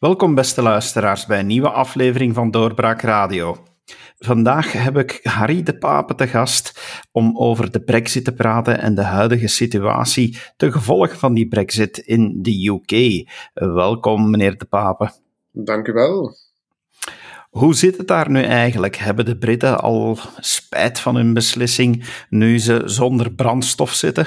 Welkom, beste luisteraars, bij een nieuwe aflevering van Doorbraak Radio. Vandaag heb ik Harry de Pape te gast om over de Brexit te praten en de huidige situatie te gevolg van die Brexit in de UK. Welkom, meneer de Pape. Dank u wel. Hoe zit het daar nu eigenlijk? Hebben de Britten al spijt van hun beslissing nu ze zonder brandstof zitten?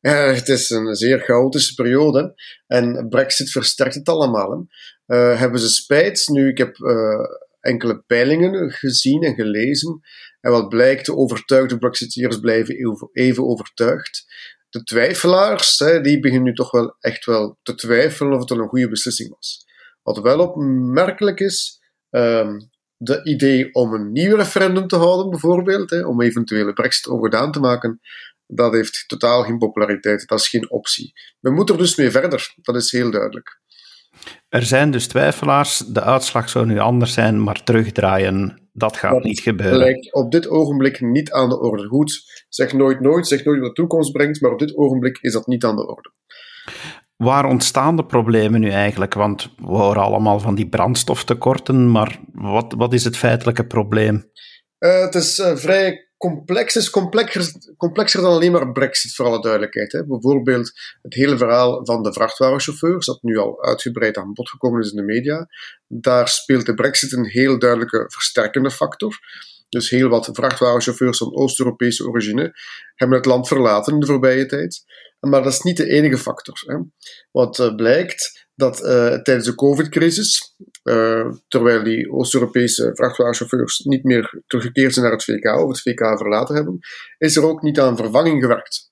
Het is een zeer chaotische periode en Brexit versterkt het allemaal. Uh, hebben ze spijt? Nu, ik heb uh, enkele peilingen gezien en gelezen. En wat blijkt, de overtuigde Brexiteers blijven even overtuigd. De twijfelaars, hè, die beginnen nu toch wel echt wel te twijfelen of het een goede beslissing was. Wat wel opmerkelijk is, um, de idee om een nieuw referendum te houden, bijvoorbeeld, hè, om eventuele Brexit ongedaan te maken, dat heeft totaal geen populariteit. Dat is geen optie. We moeten er dus mee verder. Dat is heel duidelijk. Er zijn dus twijfelaars. De uitslag zou nu anders zijn, maar terugdraaien, dat gaat niet gebeuren. Dat lijkt op dit ogenblik niet aan de orde. Goed, zeg nooit nooit, zeg nooit wat de toekomst brengt, maar op dit ogenblik is dat niet aan de orde. Waar ontstaan de problemen nu eigenlijk? Want we horen allemaal van die brandstoftekorten, maar wat, wat is het feitelijke probleem? Uh, het is uh, vrij complex is complexer, complexer dan alleen maar Brexit, voor alle duidelijkheid. Hè. Bijvoorbeeld het hele verhaal van de vrachtwagenchauffeurs, dat nu al uitgebreid aan bod gekomen is in de media. Daar speelt de Brexit een heel duidelijke versterkende factor. Dus heel wat vrachtwagenchauffeurs van Oost-Europese origine hebben het land verlaten in de voorbije tijd. Maar dat is niet de enige factor. Hè. Wat uh, blijkt, dat uh, tijdens de COVID-crisis, uh, terwijl die Oost-Europese vrachtwagenchauffeurs niet meer teruggekeerd zijn naar het VK of het VK verlaten hebben, is er ook niet aan vervanging gewerkt.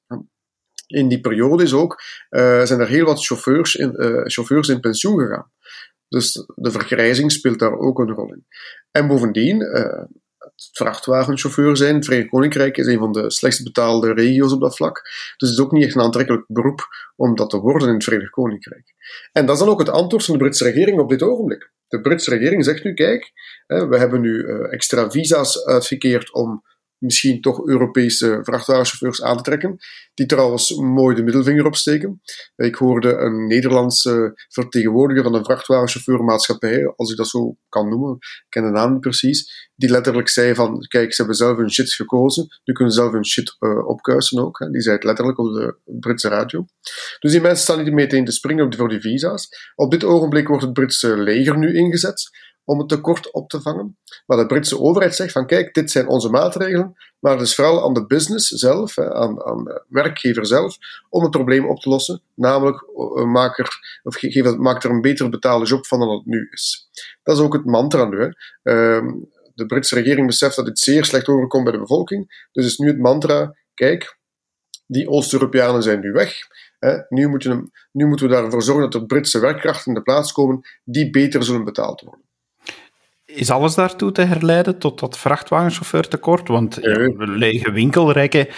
In die periode is ook, zijn er heel wat chauffeurs in, chauffeurs in pensioen gegaan. Dus de vergrijzing speelt daar ook een rol in. En bovendien, vrachtwagenchauffeur zijn. Het Verenigd Koninkrijk is een van de slechtst betaalde regio's op dat vlak. Dus het is ook niet echt een aantrekkelijk beroep om dat te worden in het Verenigd Koninkrijk. En dat is dan ook het antwoord van de Britse regering op dit ogenblik. De Britse regering zegt nu: kijk, we hebben nu eh, extra visa's uitgekeerd om misschien toch Europese vrachtwagenchauffeurs aan te trekken, die trouwens mooi de middelvinger opsteken. Ik hoorde een Nederlandse vertegenwoordiger van een vrachtwagenchauffeurmaatschappij, als ik dat zo kan noemen, ik ken de naam niet precies, die letterlijk zei van, kijk, ze hebben zelf hun shit gekozen, nu kunnen ze zelf hun shit uh, opkuisen ook. Die zei het letterlijk op de Britse radio. Dus die mensen staan niet meteen te springen voor die visa's. Op dit ogenblik wordt het Britse leger nu ingezet om het tekort op te vangen. Maar de Britse overheid zegt van kijk, dit zijn onze maatregelen, maar het is vooral aan de business zelf, aan, aan de werkgever zelf, om het probleem op te lossen. Namelijk, eh, maak er, of geef, maak er een beter betaalde job van dan het nu is. Dat is ook het mantra nu. Ehm, de Britse regering beseft dat dit zeer slecht overkomt bij de bevolking. Dus is nu het mantra, kijk, die Oost-Europeanen zijn nu weg. Nu, moeten, nu moeten we daarvoor zorgen dat er Britse werkkrachten in de plaats komen die beter zullen betaald worden. Is alles daartoe te herleiden tot dat vrachtwagenchauffeurtekort? Want ja, lege winkelrekken,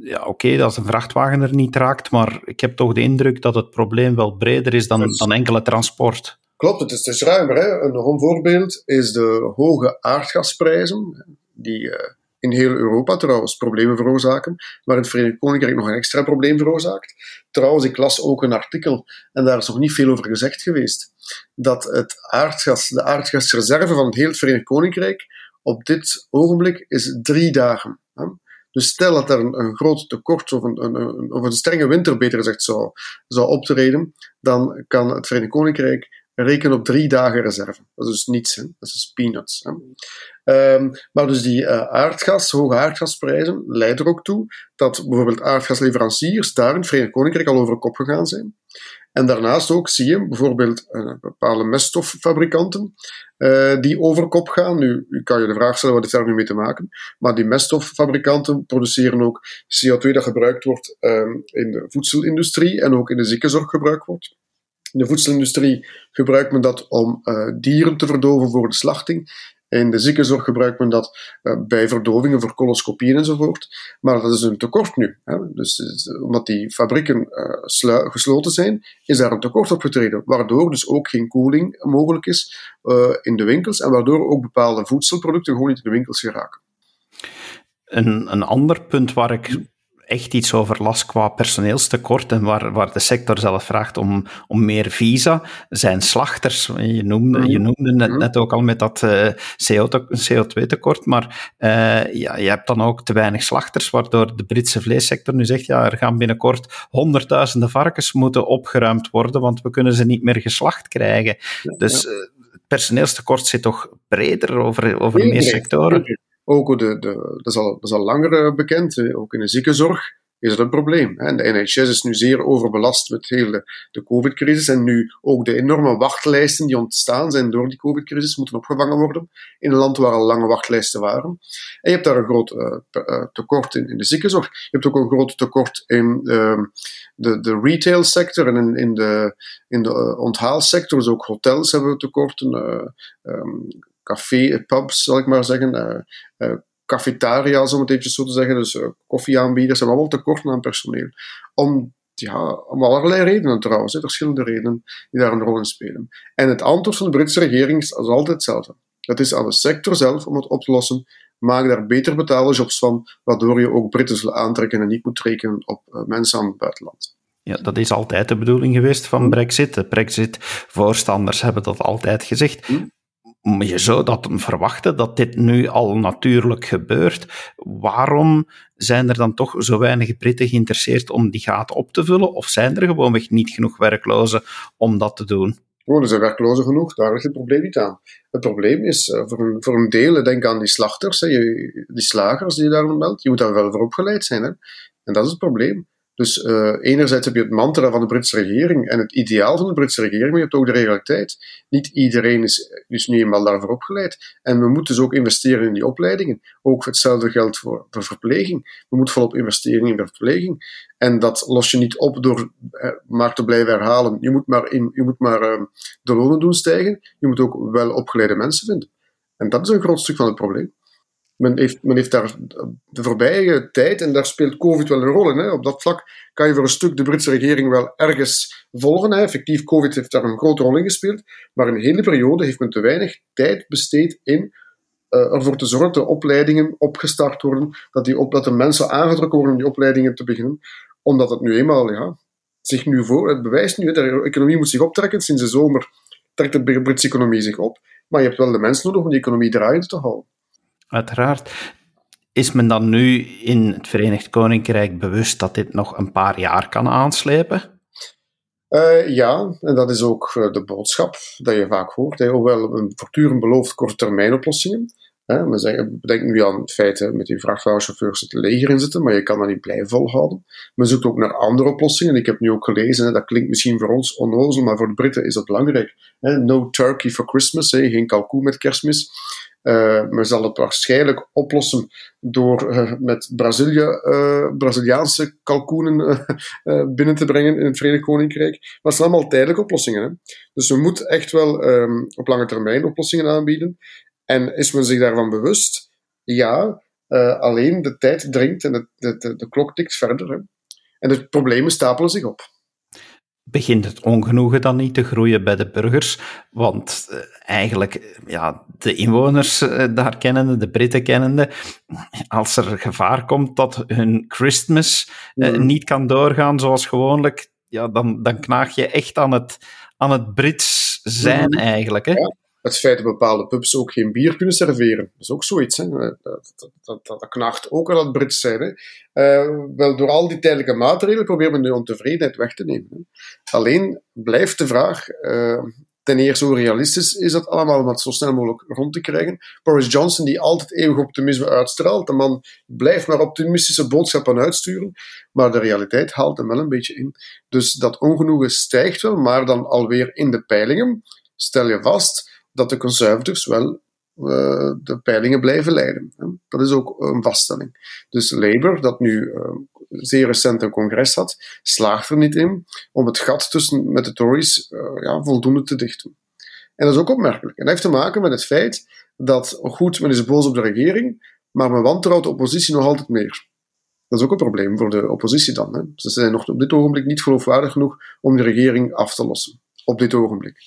ja, oké, dat als een vrachtwagen er niet raakt, maar ik heb toch de indruk dat het probleem wel breder is dan, dan enkele transport. Klopt, het is, het is ruimer. Hè? Een voorbeeld is de hoge aardgasprijzen, die uh, in heel Europa trouwens problemen veroorzaken, maar het Verenigd Koninkrijk nog een extra probleem veroorzaakt. Trouwens, ik las ook een artikel, en daar is nog niet veel over gezegd geweest, dat het aardgas, de aardgasreserve van het heel Verenigd Koninkrijk op dit ogenblik is drie dagen. Dus stel dat er een, groot tekort of een, een, of een strenge winter, beter gezegd, zou, zou optreden, dan kan het Verenigd Koninkrijk reken op drie dagen reserve. Dat is dus niets, hè? dat is peanuts. Hè? Um, maar dus die uh, aardgas, hoge aardgasprijzen, leiden er ook toe dat bijvoorbeeld aardgasleveranciers daar in het Verenigd Koninkrijk al over kop gegaan zijn. En daarnaast ook zie je bijvoorbeeld uh, bepaalde meststoffabrikanten uh, die over kop gaan. Nu, kan je de vraag stellen wat heeft daar nu mee te maken. Maar die meststoffabrikanten produceren ook CO2 dat gebruikt wordt um, in de voedselindustrie en ook in de ziekenzorg gebruikt wordt. In de voedselindustrie gebruikt men dat om uh, dieren te verdoven voor de slachting. In de ziekenzorg gebruikt men dat uh, bij verdovingen voor coloscopieën enzovoort. Maar dat is een tekort nu. Hè. Dus omdat die fabrieken uh, gesloten zijn, is daar een tekort opgetreden. Waardoor dus ook geen koeling mogelijk is in de winkels en waardoor ook bepaalde voedselproducten gewoon niet in de winkels geraken. Een ander punt waar ik echt iets overlast qua personeelstekort en waar, waar de sector zelf vraagt om, om meer visa, zijn slachters. Je noemde, je mhm. noemde net, mhm. net ook al met dat uh, CO2-tekort, maar uh, ja, je hebt dan ook te weinig slachters, waardoor de Britse vleessector nu zegt, ja, er gaan binnenkort honderdduizenden varkens moeten opgeruimd worden, want we kunnen ze niet meer geslacht krijgen. dus ja. Uh, personeelstekort zit toch breder over, over meer sectoren? Ook de, de, dat, is al, dat is al langer bekend, ook in de ziekenzorg is het een probleem. En de NHS is nu zeer overbelast met heel de, COVID-crisis. En nu ook de enorme wachtlijsten die ontstaan zijn door die COVID-crisis moeten opgevangen worden in een land waar al lange wachtlijsten waren. En je hebt daar een groot uh, tekort in, in de ziekenzorg. Je hebt ook een groot tekort in uh, de, de retail-sector en in, de, in de onthaalsector. Dus ook hotels hebben tekorten. Um, café, pubs, zal ik maar zeggen, uh, cafetaria's, om het even zo te zeggen, dus koffieaanbieders, hebben allemaal tekorten aan personeel. Om, ja, om allerlei redenen trouwens, hè, verschillende redenen die daar een rol in spelen. En het antwoord van de Britse regering is altijd hetzelfde. Het is aan de sector zelf om het op te lossen. Maak daar beter betaalde jobs van, waardoor je ook Britten zullen aantrekken en niet moet rekenen op mensen aan het buitenland. Ja, dat is altijd de bedoeling geweest van hm. Brexit. De Brexit-voorstanders hebben dat altijd gezegd. Hm je zou dat verwachten dat dit nu al natuurlijk gebeurt. Waarom zijn er dan toch zo weinig Britten geïnteresseerd om die gaten op te vullen? Of zijn er gewoonweg niet genoeg werklozen om dat te doen? Oh, er zijn werklozen genoeg, daar ligt het probleem niet aan. Het probleem is uh, voor, een, voor een deel, denk aan die slachters, die slagers die je daar meldt, je moet daar wel voor opgeleid zijn. Hè. En dat is het probleem. Dus uh, enerzijds heb je het mantra van de Britse regering en het ideaal van de Britse regering, maar je hebt ook de realiteit. Niet iedereen is dus nu eenmaal daarvoor opgeleid. En we moeten dus ook investeren in die opleidingen. Ook hetzelfde geldt voor, voor verpleging. We moeten volop investeren in verpleging. En dat los je niet op door uh, maar te blijven herhalen. Je moet maar, in, je moet maar uh, de lonen doen stijgen. Je moet ook wel opgeleide mensen vinden. En dat is een groot stuk van het probleem men heeft, men heeft daar de voorbije tijd, en daar speelt COVID wel een rol in, hè, op dat vlak kan je voor een stuk de Britse regering wel ergens volgen. Hè. Effectief, COVID heeft daar een grote rol in gespeeld, maar in een hele periode heeft men te weinig tijd besteed in uh, ervoor te zorgen dat de opleidingen opgestart worden, dat, die op, dat de mensen aangetrokken worden om die opleidingen te beginnen, omdat het nu eenmaal ja, zich nu voor, het bewijst nu, de economie moet zich optrekken, sinds de zomer trekt de Britse economie zich op, maar je hebt wel de mensen nodig om die economie draaiende te houden. Uiteraard. Is men dan nu in het Verenigd Koninkrijk bewust dat dit nog een paar jaar kan aanslepen? Uh, ja, en dat is ook uh, de boodschap dat je vaak hoort. Hè. Hoewel een voortdurend belooft korttermijnoplossingen. We, denken nu aan het feit met die vrachtwagenchauffeurs het leger in zitten, maar je kan dat niet blijven volhouden. Men zoekt ook naar andere oplossingen. Ik heb nu ook gelezen, dat klinkt misschien voor ons onnozel, maar voor de Britten is dat belangrijk. Hè. No turkey for Christmas, hè. geen kalkoen met kerstmis. Uh, men zal het waarschijnlijk oplossen door uh, met Brazilië, uh, Braziliaanse kalkoenen binnen te brengen in het Verenigd Koninkrijk. Maar het zijn allemaal tijdelijke oplossingen. Hè? Dus we moeten echt wel um, op lange termijn oplossingen aanbieden. En is men zich daarvan bewust? Ja, alleen de tijd dringt en de, de, de, de klok tikt verder. Hè? En de problemen stapelen zich op begint het ongenoegen dan niet te groeien bij de burgers? Want uh, eigenlijk, ja, de inwoners uh, daar kennende, de Britten kennende, als er gevaar komt dat hun Christmas uh, niet kan doorgaan zoals gewoonlijk, ja, dan, dan knaag je echt aan het, aan het Brits zijn mm. eigenlijk. Hè? Ja het feit dat bepaalde pubs ook geen bier kunnen serveren. Dat is ook zoiets. Hè. Dat, dat, dat, dat knaagt ook aan het Brits zijn. Hè. Uh, wel, door al die tijdelijke maatregelen proberen we de ontevredenheid weg te nemen. Hè. Alleen blijft de vraag, uh, ten eerste hoe realistisch is dat allemaal om het zo snel mogelijk rond te krijgen. Boris Johnson, die altijd eeuwig optimisme uitstraalt, de man blijft maar optimistische boodschappen uitsturen, maar de realiteit haalt hem wel een beetje in. Dus dat ongenoegen stijgt wel, maar dan alweer in de peilingen stel je vast dat de conservatives wel uh, de peilingen blijven leiden. Dat is ook een vaststelling. Dus Labour, dat nu uh, zeer recent een congres had, slaagt er niet in om het gat tussen met de Tories uh, ja, voldoende te dichten. En dat is ook opmerkelijk. En dat heeft te maken met het feit dat, goed, men is boos op de regering, maar men wantrouwt de oppositie nog altijd meer. Dat is ook een probleem voor de oppositie dan. Hè. Ze zijn nog op dit ogenblik niet geloofwaardig genoeg om de regering af te lossen. Op dit ogenblik.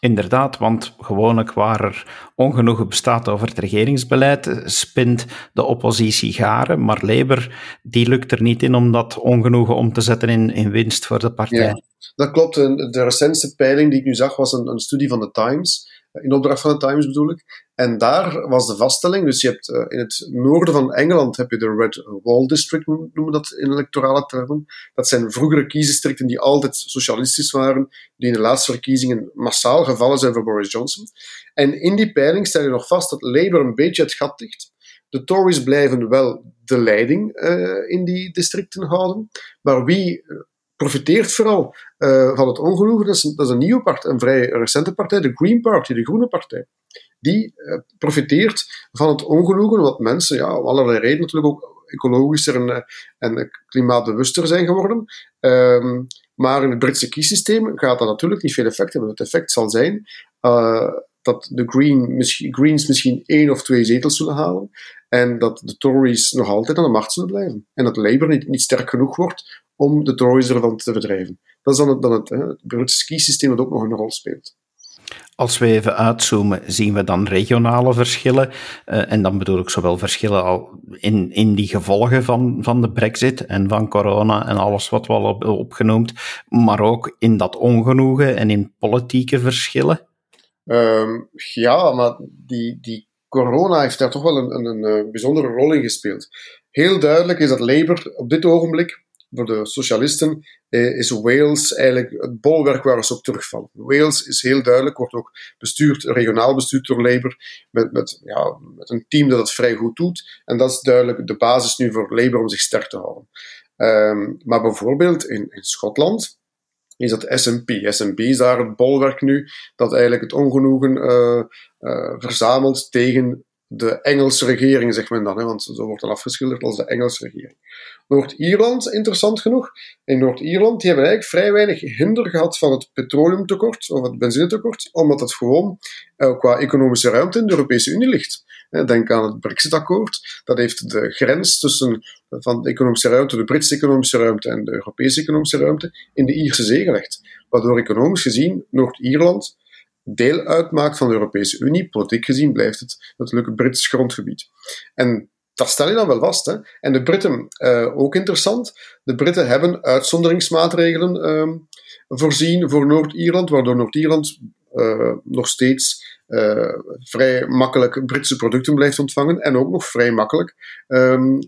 Inderdaad, want gewoonlijk waar er ongenoegen bestaat over het regeringsbeleid, spint de oppositie garen, maar Labour die lukt er niet in om dat ongenoegen om te zetten in, in winst voor de partij. Ja, dat klopt. De recentste peiling die ik nu zag was een, een studie van de Times in opdracht van de Times bedoel ik. En daar was de vaststelling, dus je hebt uh, in het noorden van Engeland heb je de Red Wall District, noemen dat in electorale termen. Dat zijn vroegere kiesdistricten die altijd socialistisch waren, die in de laatste verkiezingen massaal gevallen zijn voor Boris Johnson. En in die peiling stel je nog vast dat Labour een beetje het gat dicht. De Tories blijven wel de leiding uh, in die districten houden, maar wie profiteert vooral uh, van het ongenoegen. Dat is, een nieuwe partij, een vrij recente partij, de Green Party, de Groene Partij. Die uh, profiteert van het ongenoegen, wat mensen, ja, om allerlei redenen natuurlijk ook ecologischer en, eh, en klimaatbewuster zijn geworden. Um, maar in het Britse kiessysteem gaat dat natuurlijk niet veel effect hebben. Het effect zal zijn dat de Green, misschien, Greens misschien één of twee zetels zullen halen. En dat de Tories nog altijd aan de macht zullen blijven. En dat Labour niet, niet sterk genoeg wordt om de Tories ervan te verdrijven. Dat is dan het, dan het, het Britse kiesysteem dat ook nog een rol speelt. Als we even uitzoomen, zien we dan regionale verschillen. Uh, en dan bedoel ik zowel verschillen al in, in die gevolgen van, van de brexit en van corona en alles wat we al hebben opgenoemd, maar ook in dat ongenoegen en in politieke verschillen. Um, ja, maar die, die corona heeft daar toch wel een, een, een bijzondere rol in gespeeld. Heel duidelijk is dat Labour op dit ogenblik voor de socialisten eh, is Wales eigenlijk het bolwerk waar ze op terugvallen. Wales is heel duidelijk, wordt ook bestuurd, regionaal bestuurd door Labour, met, met, ja, met een team dat het vrij goed doet. En dat is duidelijk de basis nu voor Labour om zich sterk te houden. Um, maar bijvoorbeeld in, in Schotland is dat SNP. SNP is daar het bolwerk nu dat eigenlijk het ongenoegen uh, uh, verzamelt tegen de Engelse regering, zegt men dan, hè, want zo wordt dan afgeschilderd als de Engelse regering. Noord-Ierland, interessant genoeg. In Noord-Ierland die hebben eigenlijk vrij weinig hinder gehad van het petroleumtekort of het benzinetekort, omdat het gewoon qua economische ruimte in de Europese Unie ligt. Denk aan het Brexit-akkoord. Dat heeft de grens tussen van de economische ruimte, de Britse economische ruimte en de Europese economische ruimte in de Ierse Zee gelegd. Waardoor economisch gezien Noord-Ierland deel uitmaakt van de Europese Unie. Politiek gezien blijft het natuurlijk Brits grondgebied. En dat stel je dan wel vast. Hè? En de Britten, uh, ook interessant, de Britten hebben uitzonderingsmaatregelen uh, voorzien voor Noord-Ierland, waardoor Noord-Ierland nog steeds uh, vrij makkelijk Britse producten blijft ontvangen en ook nog vrij makkelijk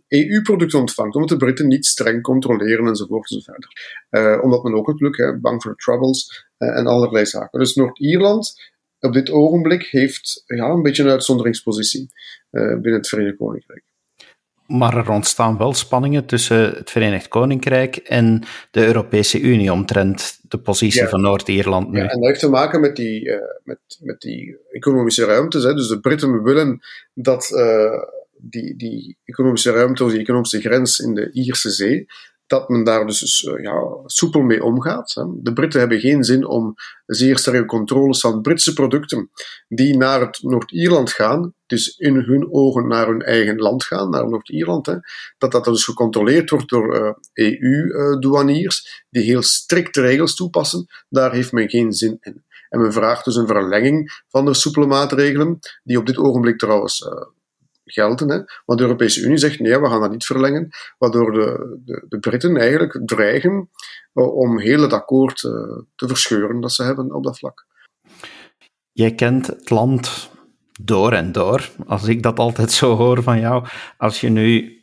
EU-producten ontvangt, omdat de Britten niet streng controleren enzovoort enzoverder. Uh, omdat men ook natuurlijk hè, bang voor troubles en allerlei zaken. Dus Noord-Ierland op dit ogenblik heeft ja, een beetje een uitzonderingspositie binnen het Verenigd Koninkrijk. Maar er ontstaan wel spanningen tussen het Verenigd Koninkrijk en de Europese Unie omtrent de positie van Noord-Ierland nu. Ja, en dat heeft te maken met die, uh, met, met die economische ruimtes. Hè. Dus de Britten willen dat uh, die, die economische ruimte of die economische grens in de Ierse Zee, dat men daar dus eh, ja, soepel mee omgaat. De Britten hebben geen zin om zeer sterke controles van Britse producten die naar het Noord-Ierland gaan, dus in hun ogen naar hun eigen land gaan, naar Noord-Ierland, dat dat dus gecontroleerd wordt door uh, eh, EU-douaniers eh, die heel strikte regels toepassen. Daar heeft men geen zin in. En men vraagt dus een verlenging van de soepele maatregelen, die op dit ogenblik trouwens gelden. Hè. De Europese Unie zegt nee, we gaan dat niet verlengen, waardoor de, de, de Britten eigenlijk dreigen uh, om heel het akkoord uh, te verscheuren dat ze hebben op dat vlak. Jij kent het land door en door. Als ik dat altijd zo hoor van jou, als je nu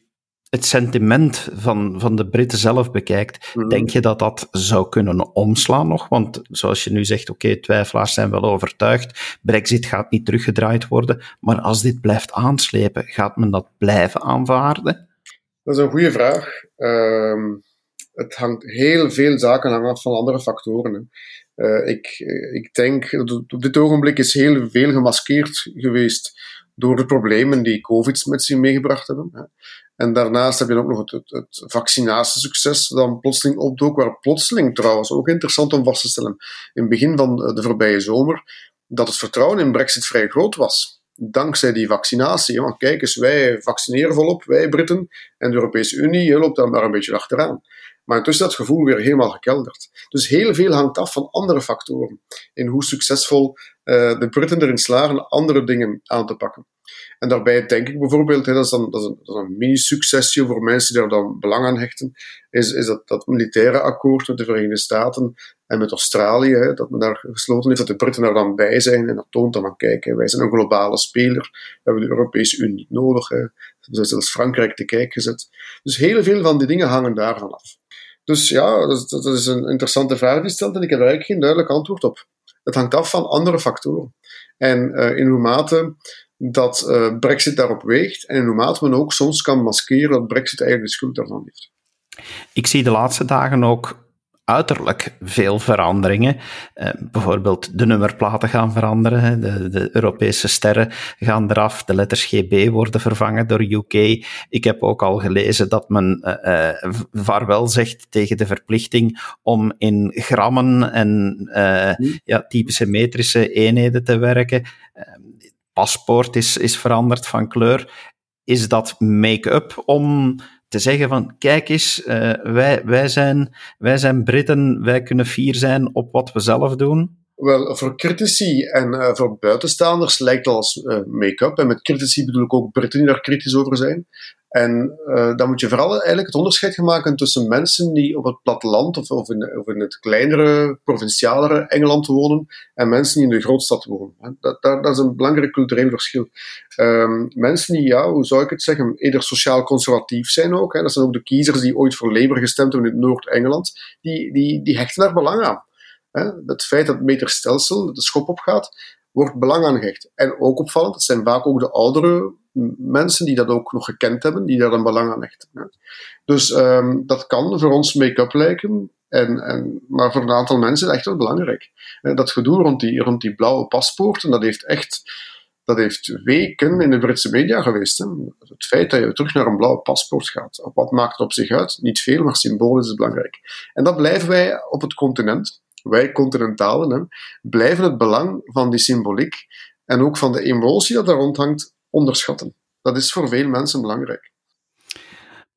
het sentiment van, van de Britten zelf bekijkt, mhm. denk je dat dat zou kunnen omslaan nog? Want zoals je nu zegt, oké, twijfelaars zijn wel overtuigd, Brexit gaat niet teruggedraaid worden, maar als dit blijft aanslepen, gaat men dat blijven aanvaarden? Dat is een goede vraag. Uh, het hangt heel veel zaken hangen af van andere factoren. Uh, ik, ik denk op dit ogenblik is heel veel gemaskeerd geweest door de problemen die COVID met zich meegebracht hebben. En daarnaast heb je ook nog het, het, vaccinatiesucces dan plotseling opdook, waar plotseling trouwens ook interessant om vast te stellen, in het begin van de voorbije zomer, dat het vertrouwen in Brexit vrij groot was. Dankzij die vaccinatie. Want kijk eens, wij vaccineren volop, wij Britten, en de Europese Unie loopt daar maar een beetje achteraan. Maar intussen is dat gevoel weer helemaal gekelderd. Dus heel veel hangt af van andere factoren. In hoe succesvol uh, de Britten erin slagen andere dingen aan te pakken. En daarbij denk ik bijvoorbeeld, hè, dat is dan, dat is een, een mini-succesje voor mensen die daar dan belang aan hechten, is, is dat, dat militaire akkoord met de Verenigde Staten en met Australië, hè, dat men daar gesloten heeft, dat de Britten daar dan bij zijn. En dat toont dan van, kijk, wij zijn een globale speler, we hebben de Europese Unie niet nodig. Hè. Zelfs Frankrijk te kijk gezet. Dus heel veel van die dingen hangen daarvan af. Dus ja, dat, is een interessante vraag die stelt en ik heb daar eigenlijk geen duidelijk antwoord op. Het hangt af van andere factoren. En uh, in hoe mate dat uh, Brexit daarop weegt en in hoe mate men ook soms kan maskeren dat Brexit eigenlijk de schuld daarvan heeft. Ik zie de laatste dagen ook uiterlijk veel veranderingen. Uh, bijvoorbeeld de nummerplaten gaan veranderen, de, de, Europese sterren gaan eraf, de letters GB worden vervangen door UK. Ik heb ook al gelezen dat men uh, uh, vaarwel zegt tegen de verplichting om in grammen en hmm. ja, typische metrische eenheden te werken. paspoort is, is veranderd van kleur. Is dat make-up om te zeggen van, kijk eens, uh, wij, wij, zijn, wij zijn Britten, wij kunnen fier zijn op wat we zelf doen? Wel, voor critici en uh, voor buitenstaanders lijkt het als uh, make-up. En met critici bedoel ik ook Britten die daar kritisch over zijn. En uh, dan moet je vooral eigenlijk het onderscheid maken tussen mensen die op het platteland of, of, in, of in het kleinere, provincialere Engeland wonen en mensen die in de grootstad wonen. Dat, dat, dat is een belangrijk cultureel verschil. Um, mensen die, ja, hoe zou ik het zeggen, eerder sociaal conservatief zijn ook. Hè. Dat zijn ook de kiezers die ooit voor Labour gestemd hebben in Noord-Engeland. Die, die, die hechten daar belang aan. Hè. Het feit dat het meterstelsel de schop opgaat, wordt belang aan gehecht. En ook opvallend, het zijn vaak ook de oudere mensen die dat ook nog gekend hebben, die daar een belang aan hechten. Dus um, dat kan voor ons make-up lijken, en, en, maar voor een aantal mensen het echt wel belangrijk. Dat gedoe rond die, rond die blauwe paspoorten, dat heeft echt dat heeft weken in de Britse media geweest. Hè. Het feit dat je terug naar een blauw paspoort gaat. Wat maakt het op zich uit? Niet veel, maar symbolisch is belangrijk. En dat blijven wij op het continent, wij continentalen, blijven het belang van die symboliek en ook van de emotie dat daar rondhangt onderschatten. Dat is voor veel mensen belangrijk.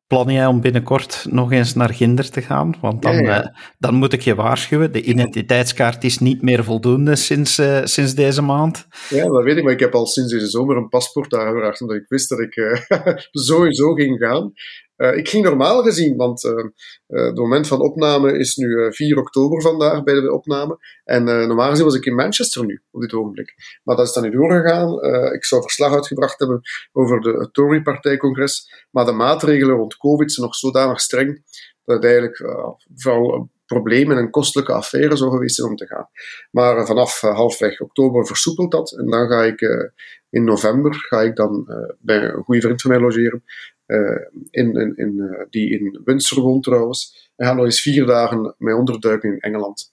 Plan jij om binnenkort nog eens naar Ginder te gaan? Want dan, eh, dan moet ik je waarschuwen. De identiteitskaart is niet meer voldoende sinds, uh, sinds deze maand. Ja, dat weet ik, maar ik heb al sinds deze zomer een paspoort aangevraagd, omdat ik wist dat ik uh, sowieso ging gaan. Uh, ik ging normaal gezien, want uh, uh, het moment van opname is nu 4 oktober vandaag bij de opname. En normaal gezien was ik in Manchester nu, op dit ogenblik. Maar dat is dan niet doorgegaan. ik zou verslag uitgebracht hebben over de Tory-partijcongres. Maar de maatregelen rond COVID zijn nog zodanig streng dat het eigenlijk vooral problemen en kostelijke affaire zou geweest zijn om te gaan. Maar vanaf halfweg oktober versoepelt dat. En dan ga ik in november ga ik dan bij een goede vriend van mij logeren. Eh, in, in, eh, die in Windsor woont trouwens. En gaan nog eens vier dagen mee onderduiken in Engeland.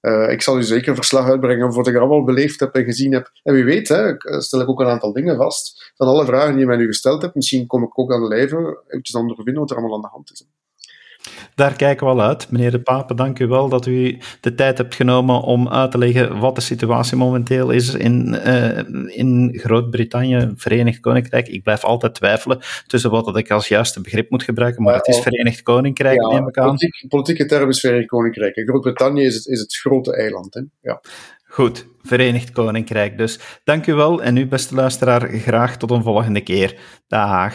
Uh, ik zal u zeker een verslag uitbrengen over wat ik allemaal beleefd heb en gezien heb. En wie weet, hè, stel ik ook een aantal dingen vast van alle vragen die je mij nu gesteld hebt. Misschien kom ik ook aan de lijve eventjes ondervinden wat er allemaal aan de hand is. Daar kijken we al uit. Meneer De Pape, dank u wel dat u de tijd hebt genomen om uit te leggen wat de situatie momenteel is in, uh, in Groot-Brittannië, Verenigd Koninkrijk. Ik blijf altijd twijfelen tussen wat ik als juiste begrip moet gebruiken, maar het is Verenigd Koninkrijk, ja, neem ik aan. Politiek, politieke term is Verenigd Koninkrijk. Groot-Brittannië is het, is het grote eiland. Hè? Ja. Goed, Verenigd Koninkrijk dus. Dank u wel en u, beste luisteraar, graag tot een volgende keer. Dag.